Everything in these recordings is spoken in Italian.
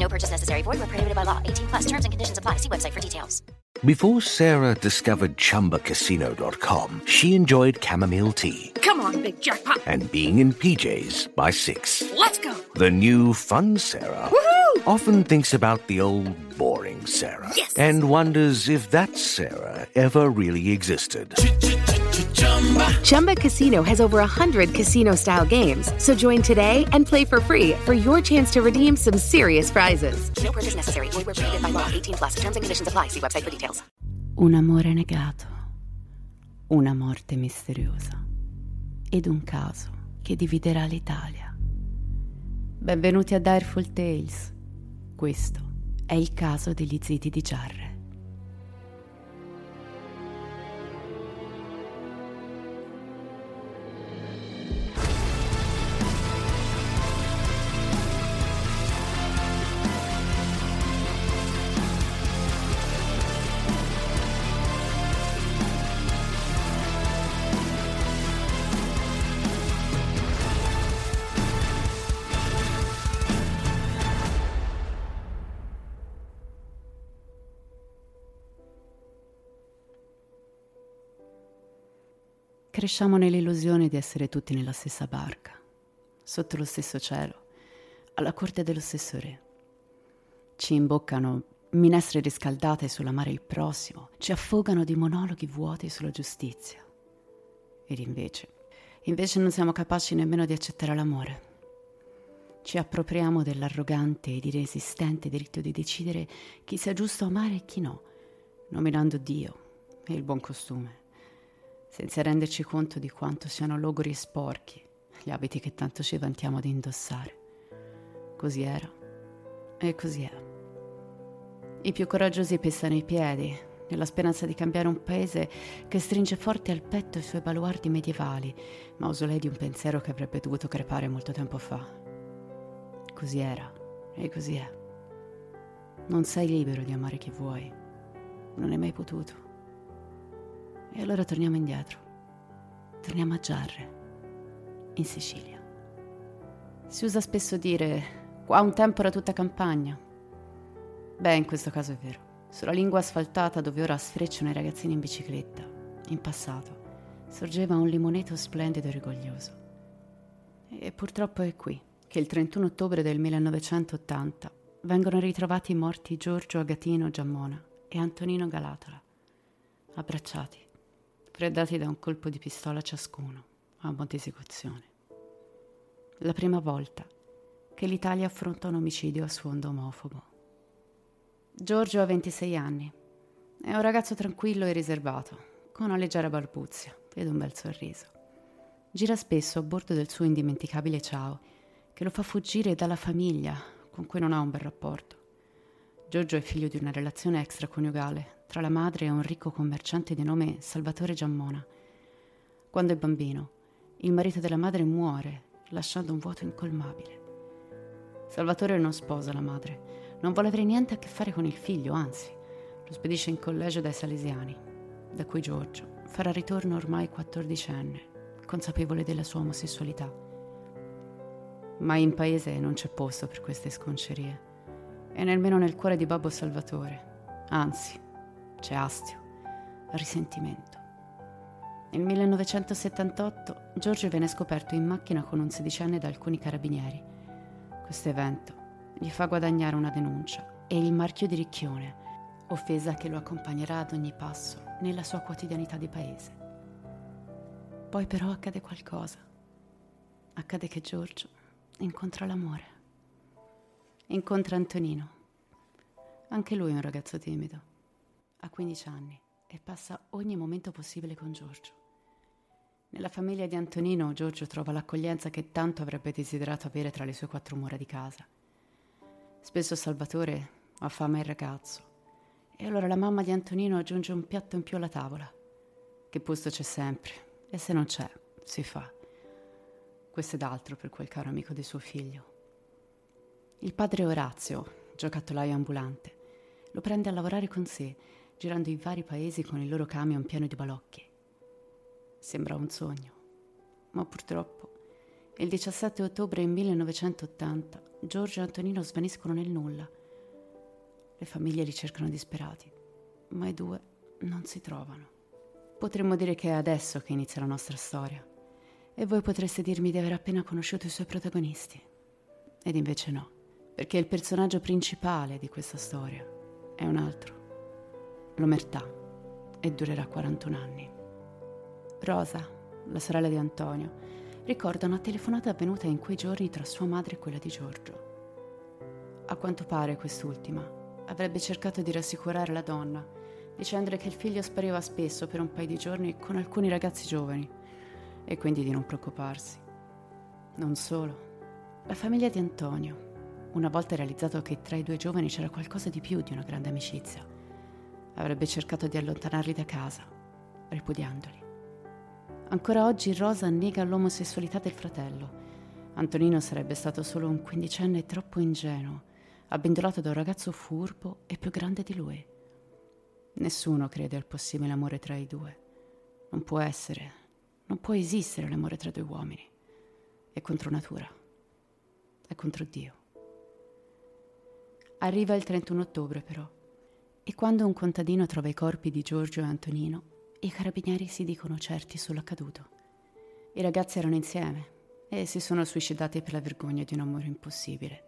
No purchase necessary. Void where prohibited by law. 18 plus terms and conditions apply. See website for details. Before Sarah discovered ChumbaCasino.com, she enjoyed chamomile tea Come on, big jackpot. and being in PJs by six. Let's go. The new fun Sarah often thinks about the old boring Sarah Yes. and wonders if that Sarah ever really existed. Chumba Casino has over 100 casino style games. So join today and play for free for your chance to redeem some serious prizes. No purchase necessary. Void where prohibited by law. 18 plus. Terms and conditions apply. See website for details. Un amore negato, una morte misteriosa ed un caso che dividerà l'Italia. Benvenuti a Direful Tales. Questo è il caso degli ziti di Giarre. Cresciamo nell'illusione di essere tutti nella stessa barca, sotto lo stesso cielo, alla corte dello stesso re. Ci imboccano minestre riscaldate sulla mare il prossimo, ci affogano di monologhi vuoti sulla giustizia. Ed invece, invece non siamo capaci nemmeno di accettare l'amore. Ci appropriamo dell'arrogante ed iresistente diritto di decidere chi sia giusto amare e chi no, nominando Dio e il buon costume senza renderci conto di quanto siano logori e sporchi gli abiti che tanto ci vantiamo di indossare. Così era e così è. I più coraggiosi pestano i piedi, nella speranza di cambiare un paese che stringe forte al petto i suoi baluardi medievali, mausolei di un pensiero che avrebbe dovuto crepare molto tempo fa. Così era e così è. Non sei libero di amare chi vuoi. Non hai mai potuto. E allora torniamo indietro. Torniamo a Giarre, in Sicilia. Si usa spesso dire, qua un tempo era tutta campagna. Beh, in questo caso è vero. Sulla lingua asfaltata dove ora sfrecciano i ragazzini in bicicletta, in passato, sorgeva un limoneto splendido e rigoglioso. E purtroppo è qui che il 31 ottobre del 1980 vengono ritrovati morti Giorgio Agatino Giammona e Antonino Galatola, abbracciati, freddati da un colpo di pistola ciascuno, a monte esecuzione. La prima volta che l'Italia affronta un omicidio a sfondo omofobo. Giorgio ha 26 anni, è un ragazzo tranquillo e riservato, con una leggera barbuzia ed un bel sorriso. Gira spesso a bordo del suo indimenticabile Ciao, che lo fa fuggire dalla famiglia con cui non ha un bel rapporto. Giorgio è figlio di una relazione extraconiugale tra la madre e un ricco commerciante di nome Salvatore Giammona. Quando è bambino, il marito della madre muore, lasciando un vuoto incolmabile. Salvatore non sposa la madre, non vuole avere niente a che fare con il figlio, anzi, lo spedisce in collegio dai Salesiani, da cui Giorgio farà ritorno ormai quattordicenne, consapevole della sua omosessualità. Ma in paese non c'è posto per queste sconcerie, e nemmeno nel cuore di Babbo Salvatore. Anzi, c'è astio, risentimento. Nel 1978 Giorgio viene scoperto in macchina con un sedicenne da alcuni carabinieri. Questo evento gli fa guadagnare una denuncia e il marchio di ricchione, offesa che lo accompagnerà ad ogni passo nella sua quotidianità di paese. Poi però accade qualcosa. Accade che Giorgio incontra l'amore. Incontra Antonino. Anche lui è un ragazzo timido. Ha 15 anni e passa ogni momento possibile con Giorgio. Nella famiglia di Antonino Giorgio trova l'accoglienza che tanto avrebbe desiderato avere tra le sue quattro mura di casa. Spesso Salvatore affama il ragazzo e allora la mamma di Antonino aggiunge un piatto in più alla tavola. Che posto c'è sempre e se non c'è, si fa. Questo è d'altro per quel caro amico di suo figlio. Il padre Orazio, giocattolaio ambulante, lo prende a lavorare con sé, girando i vari paesi con il loro camion pieno di balocchi. Sembra un sogno, ma purtroppo il 17 ottobre 1980 Giorgio e Antonino svaniscono nel nulla. Le famiglie li cercano disperati, ma i due non si trovano. Potremmo dire che è adesso che inizia la nostra storia e voi potreste dirmi di aver appena conosciuto i suoi protagonisti. Ed invece no, perché il personaggio principale di questa storia è un altro, l'omertà, e durerà 41 anni. Rosa, la sorella di Antonio, ricorda una telefonata avvenuta in quei giorni tra sua madre e quella di Giorgio. A quanto pare quest'ultima avrebbe cercato di rassicurare la donna, dicendole che il figlio spariva spesso per un paio di giorni con alcuni ragazzi giovani e quindi di non preoccuparsi. Non solo. La famiglia di Antonio, una volta realizzato che tra i due giovani c'era qualcosa di più di una grande amicizia, avrebbe cercato di allontanarli da casa, ripudiandoli. Ancora oggi Rosa nega l'omosessualità del fratello. Antonino sarebbe stato solo un quindicenne troppo ingenuo, abbindolato da un ragazzo furbo e più grande di lui. Nessuno crede al possibile amore tra i due. Non può essere, non può esistere l'amore tra due uomini. È contro natura. È contro Dio. Arriva il 31 ottobre però, e quando un contadino trova i corpi di Giorgio e Antonino, i carabinieri si dicono certi sull'accaduto. I ragazzi erano insieme e si sono suicidati per la vergogna di un amore impossibile.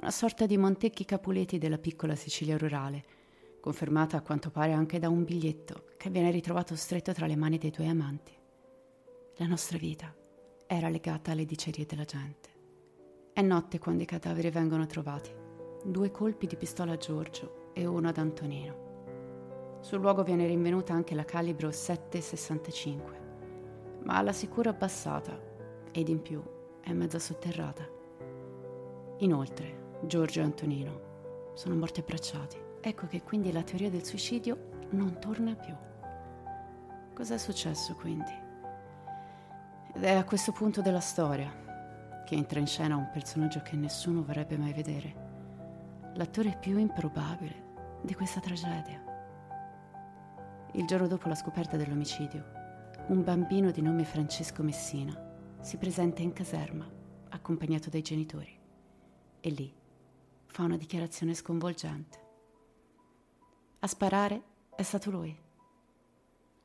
Una sorta di Montecchi Capuleti della piccola Sicilia rurale, confermata a quanto pare anche da un biglietto che viene ritrovato stretto tra le mani dei due amanti. La nostra vita era legata alle dicerie della gente. È notte quando i cadaveri vengono trovati. Due colpi di pistola a Giorgio e uno ad Antonino. Sul luogo viene rinvenuta anche la calibro 7,65, ma alla sicura abbassata ed in più è mezza sotterrata. Inoltre, Giorgio e Antonino sono morti abbracciati. Ecco che quindi la teoria del suicidio non torna più. Cos'è successo quindi? Ed è a questo punto della storia che entra in scena un personaggio che nessuno vorrebbe mai vedere, l'attore più improbabile di questa tragedia. Il giorno dopo la scoperta dell'omicidio, un bambino di nome Francesco Messina si presenta in caserma accompagnato dai genitori e lì fa una dichiarazione sconvolgente. A sparare è stato lui.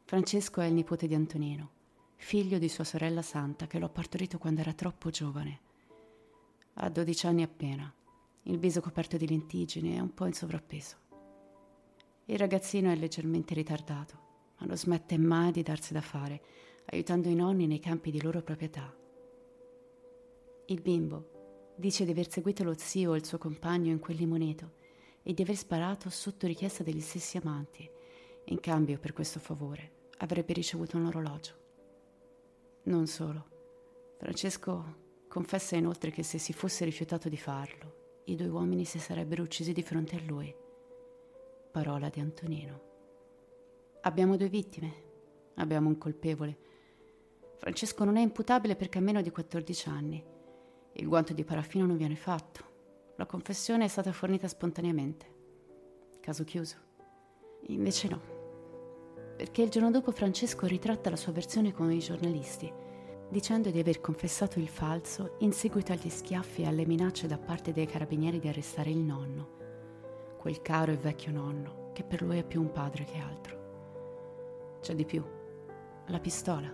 Francesco è il nipote di Antonino, figlio di sua sorella Santa che l'ho partorito quando era troppo giovane. Ha 12 anni appena, il viso coperto di lentiggini e un po' in sovrappeso. Il ragazzino è leggermente ritardato, ma non smette mai di darsi da fare, aiutando i nonni nei campi di loro proprietà. Il bimbo dice di aver seguito lo zio o il suo compagno in quel limoneto e di aver sparato sotto richiesta degli stessi amanti. In cambio, per questo favore, avrebbe ricevuto un orologio. Non solo. Francesco confessa inoltre che se si fosse rifiutato di farlo, i due uomini si sarebbero uccisi di fronte a lui parola di Antonino. Abbiamo due vittime, abbiamo un colpevole. Francesco non è imputabile perché ha meno di 14 anni. Il guanto di paraffino non viene fatto. La confessione è stata fornita spontaneamente. Caso chiuso. Invece no, perché il giorno dopo Francesco ritratta la sua versione con i giornalisti, dicendo di aver confessato il falso in seguito agli schiaffi e alle minacce da parte dei carabinieri di arrestare il nonno, quel caro e vecchio nonno che per lui è più un padre che altro. C'è di più, la pistola.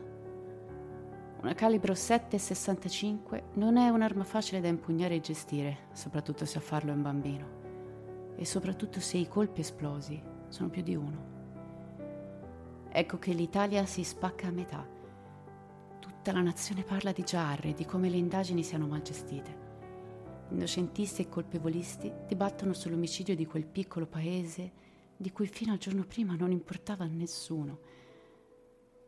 Una calibro 7,65 non è un'arma facile da impugnare e gestire, soprattutto se a farlo è un bambino. E soprattutto se i colpi esplosi sono più di uno. Ecco che l'Italia si spacca a metà. Tutta la nazione parla di giarre e di come le indagini siano mal gestite. Innocentisti e colpevolisti dibattono sull'omicidio di quel piccolo paese di cui fino al giorno prima non importava a nessuno.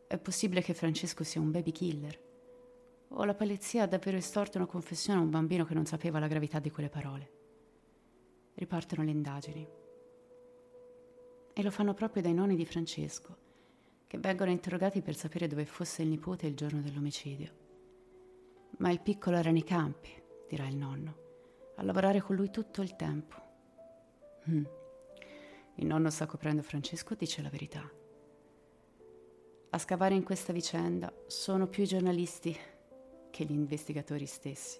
È possibile che Francesco sia un baby killer? O la polizia ha davvero estorto una confessione a un bambino che non sapeva la gravità di quelle parole? Ripartono le indagini. E lo fanno proprio dai nonni di Francesco, che vengono interrogati per sapere dove fosse il nipote il giorno dell'omicidio. Ma il piccolo era nei campi, dirà il nonno, a lavorare con lui tutto il tempo. Mm. Il nonno sta coprendo Francesco dice la verità. A scavare in questa vicenda sono più i giornalisti che gli investigatori stessi.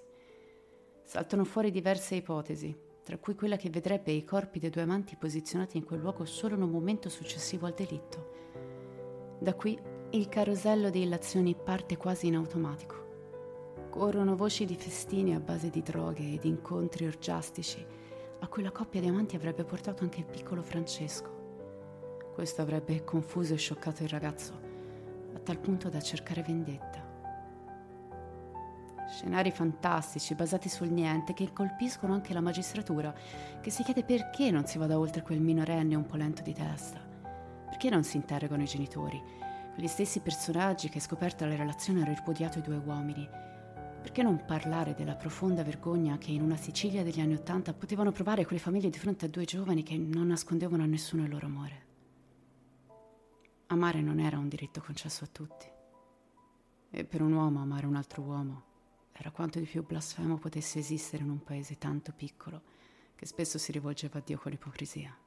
Saltano fuori diverse ipotesi, tra cui quella che vedrebbe i corpi dei due amanti posizionati in quel luogo solo in un momento successivo al delitto. Da qui il carosello di illazioni parte quasi in automatico. Corrono voci di festini a base di droghe e di incontri orgiastici a cui la coppia di amanti avrebbe portato anche il piccolo Francesco. Questo avrebbe confuso e scioccato il ragazzo, a tal punto da cercare vendetta. Scenari fantastici basati sul niente che colpiscono anche la magistratura, che si chiede perché non si vada oltre quel minorenne un po' lento di testa. Perché non si interrogano i genitori, quegli stessi personaggi che scoperta la relazione hanno ripudiato i due uomini perché non parlare della profonda vergogna che in una Sicilia degli anni Ottanta potevano provare quelle famiglie di fronte a due giovani che non nascondevano a nessuno il loro amore? Amare non era un diritto concesso a tutti. E per un uomo amare un altro uomo era quanto di più blasfemo potesse esistere in un paese tanto piccolo che spesso si rivolgeva a Dio con ipocrisia.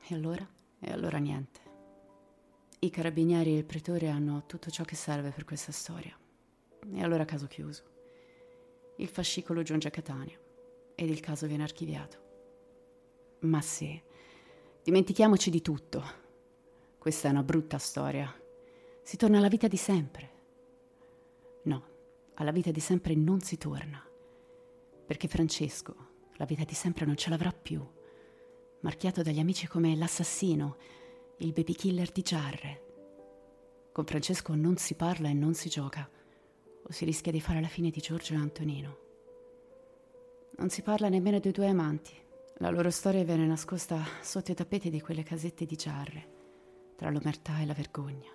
E allora? E allora niente. I carabinieri e il pretore hanno tutto ciò che serve per questa storia. E allora caso chiuso. Il fascicolo giunge a Catania ed il caso viene archiviato. Ma sì, dimentichiamoci di tutto. Questa è una brutta storia. Si torna alla vita di sempre. No, alla vita di sempre non si torna. Perché Francesco la vita di sempre non ce l'avrà più. Marchiato dagli amici come l'assassino, il baby killer di Giarre. Con Francesco non si parla e non si gioca o si rischia di fare la fine di Giorgio e Antonino. Non si parla nemmeno dei due amanti. La loro storia viene nascosta sotto i tappeti di quelle casette di giarre, tra l'omertà e la vergogna.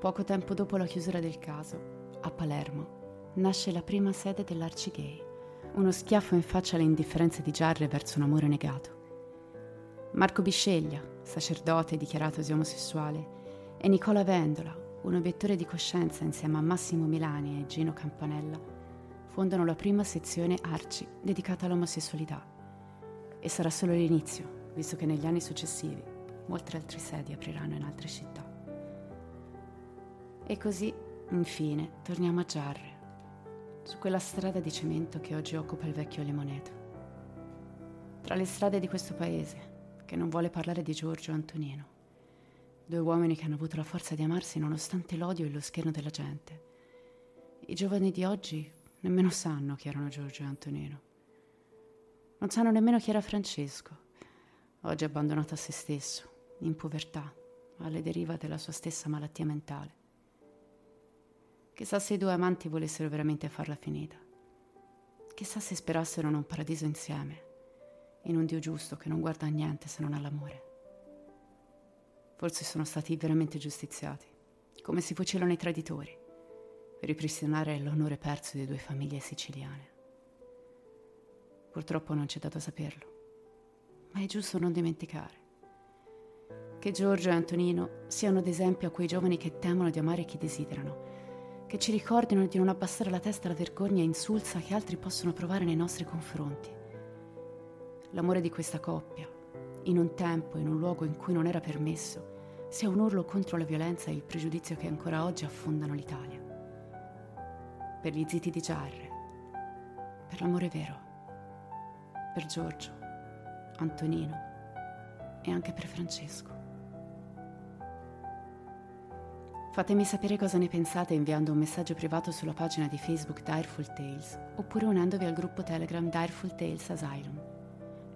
Poco tempo dopo la chiusura del caso, a Palermo, nasce la prima sede dell'Arcigay, uno schiaffo in faccia alle indifferenze di Giarre verso un amore negato. Marco Bisceglia, sacerdote dichiaratosi omosessuale, e Nicola Vendola, un obiettore di coscienza insieme a Massimo Milani e Gino Campanella, fondano la prima sezione Arci dedicata all'omosessualità. E sarà solo l'inizio, visto che negli anni successivi molte altre sedi apriranno in altre città. E così, infine, torniamo a Giarre, su quella strada di cemento che oggi occupa il vecchio Limoneto. Tra le strade di questo paese, che non vuole parlare di Giorgio Antonino Due uomini che hanno avuto la forza di amarsi nonostante l'odio e lo scherno della gente. I giovani di oggi nemmeno sanno chi erano Giorgio e Antonino. Non sanno nemmeno chi era Francesco, oggi abbandonato a se stesso, in povertà, alle deriva della sua stessa malattia mentale. Chissà se i due amanti volessero veramente farla finita. Chissà se sperassero in un paradiso insieme, in un Dio giusto che non guarda a niente se non all'amore. Forse sono stati veramente giustiziati, come si fucilano i traditori, per ripristinare l'onore perso di due famiglie siciliane. Purtroppo non c'è dato saperlo, ma è giusto non dimenticare che Giorgio e Antonino siano ad esempio a quei giovani che temono di amare chi desiderano, che ci ricordino di non abbassare la testa alla vergogna insulsa che altri possono provare nei nostri confronti. L'amore di questa coppia, in un tempo, in un luogo in cui non era permesso, sia un urlo contro la violenza e il pregiudizio che ancora oggi affondano l'Italia. Per gli ziti di Giarre, per l'amore vero, per Giorgio, Antonino e anche per Francesco. Fatemi sapere cosa ne pensate inviando un messaggio privato sulla pagina di Facebook Direful Tales oppure unendovi al gruppo Telegram Direful Tales Asylum.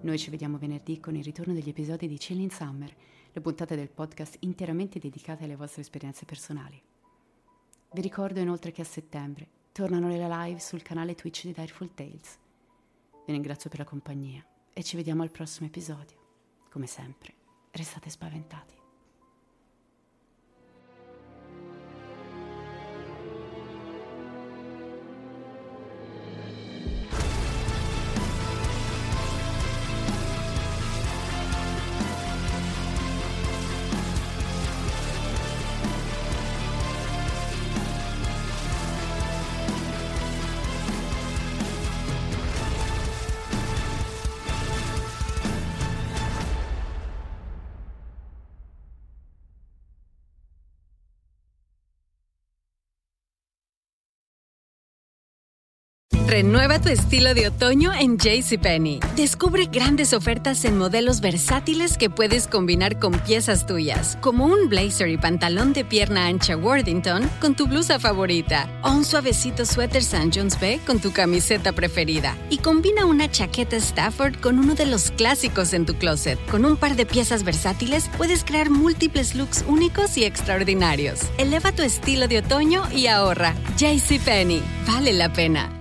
Noi ci vediamo venerdì con il ritorno degli episodi di Chilling Summer, le puntate del podcast interamente dedicate alle vostre esperienze personali. Vi ricordo inoltre che a settembre tornano le live sul canale Twitch di Direful Tales. Vi ringrazio per la compagnia e ci vediamo al prossimo episodio. Come sempre, restate spaventati. Renueva tu estilo de otoño en JCPenney. Descubre grandes ofertas en modelos versátiles que puedes combinar con piezas tuyas, como un blazer y pantalón de pierna ancha Worthington con tu blusa favorita, o un suavecito suéter St. John's Bay con tu camiseta preferida. Y combina una chaqueta Stafford con uno de los clásicos en tu closet. Con un par de piezas versátiles puedes crear múltiples looks únicos y extraordinarios. Eleva tu estilo de otoño y ahorra. JCPenney. Vale la pena.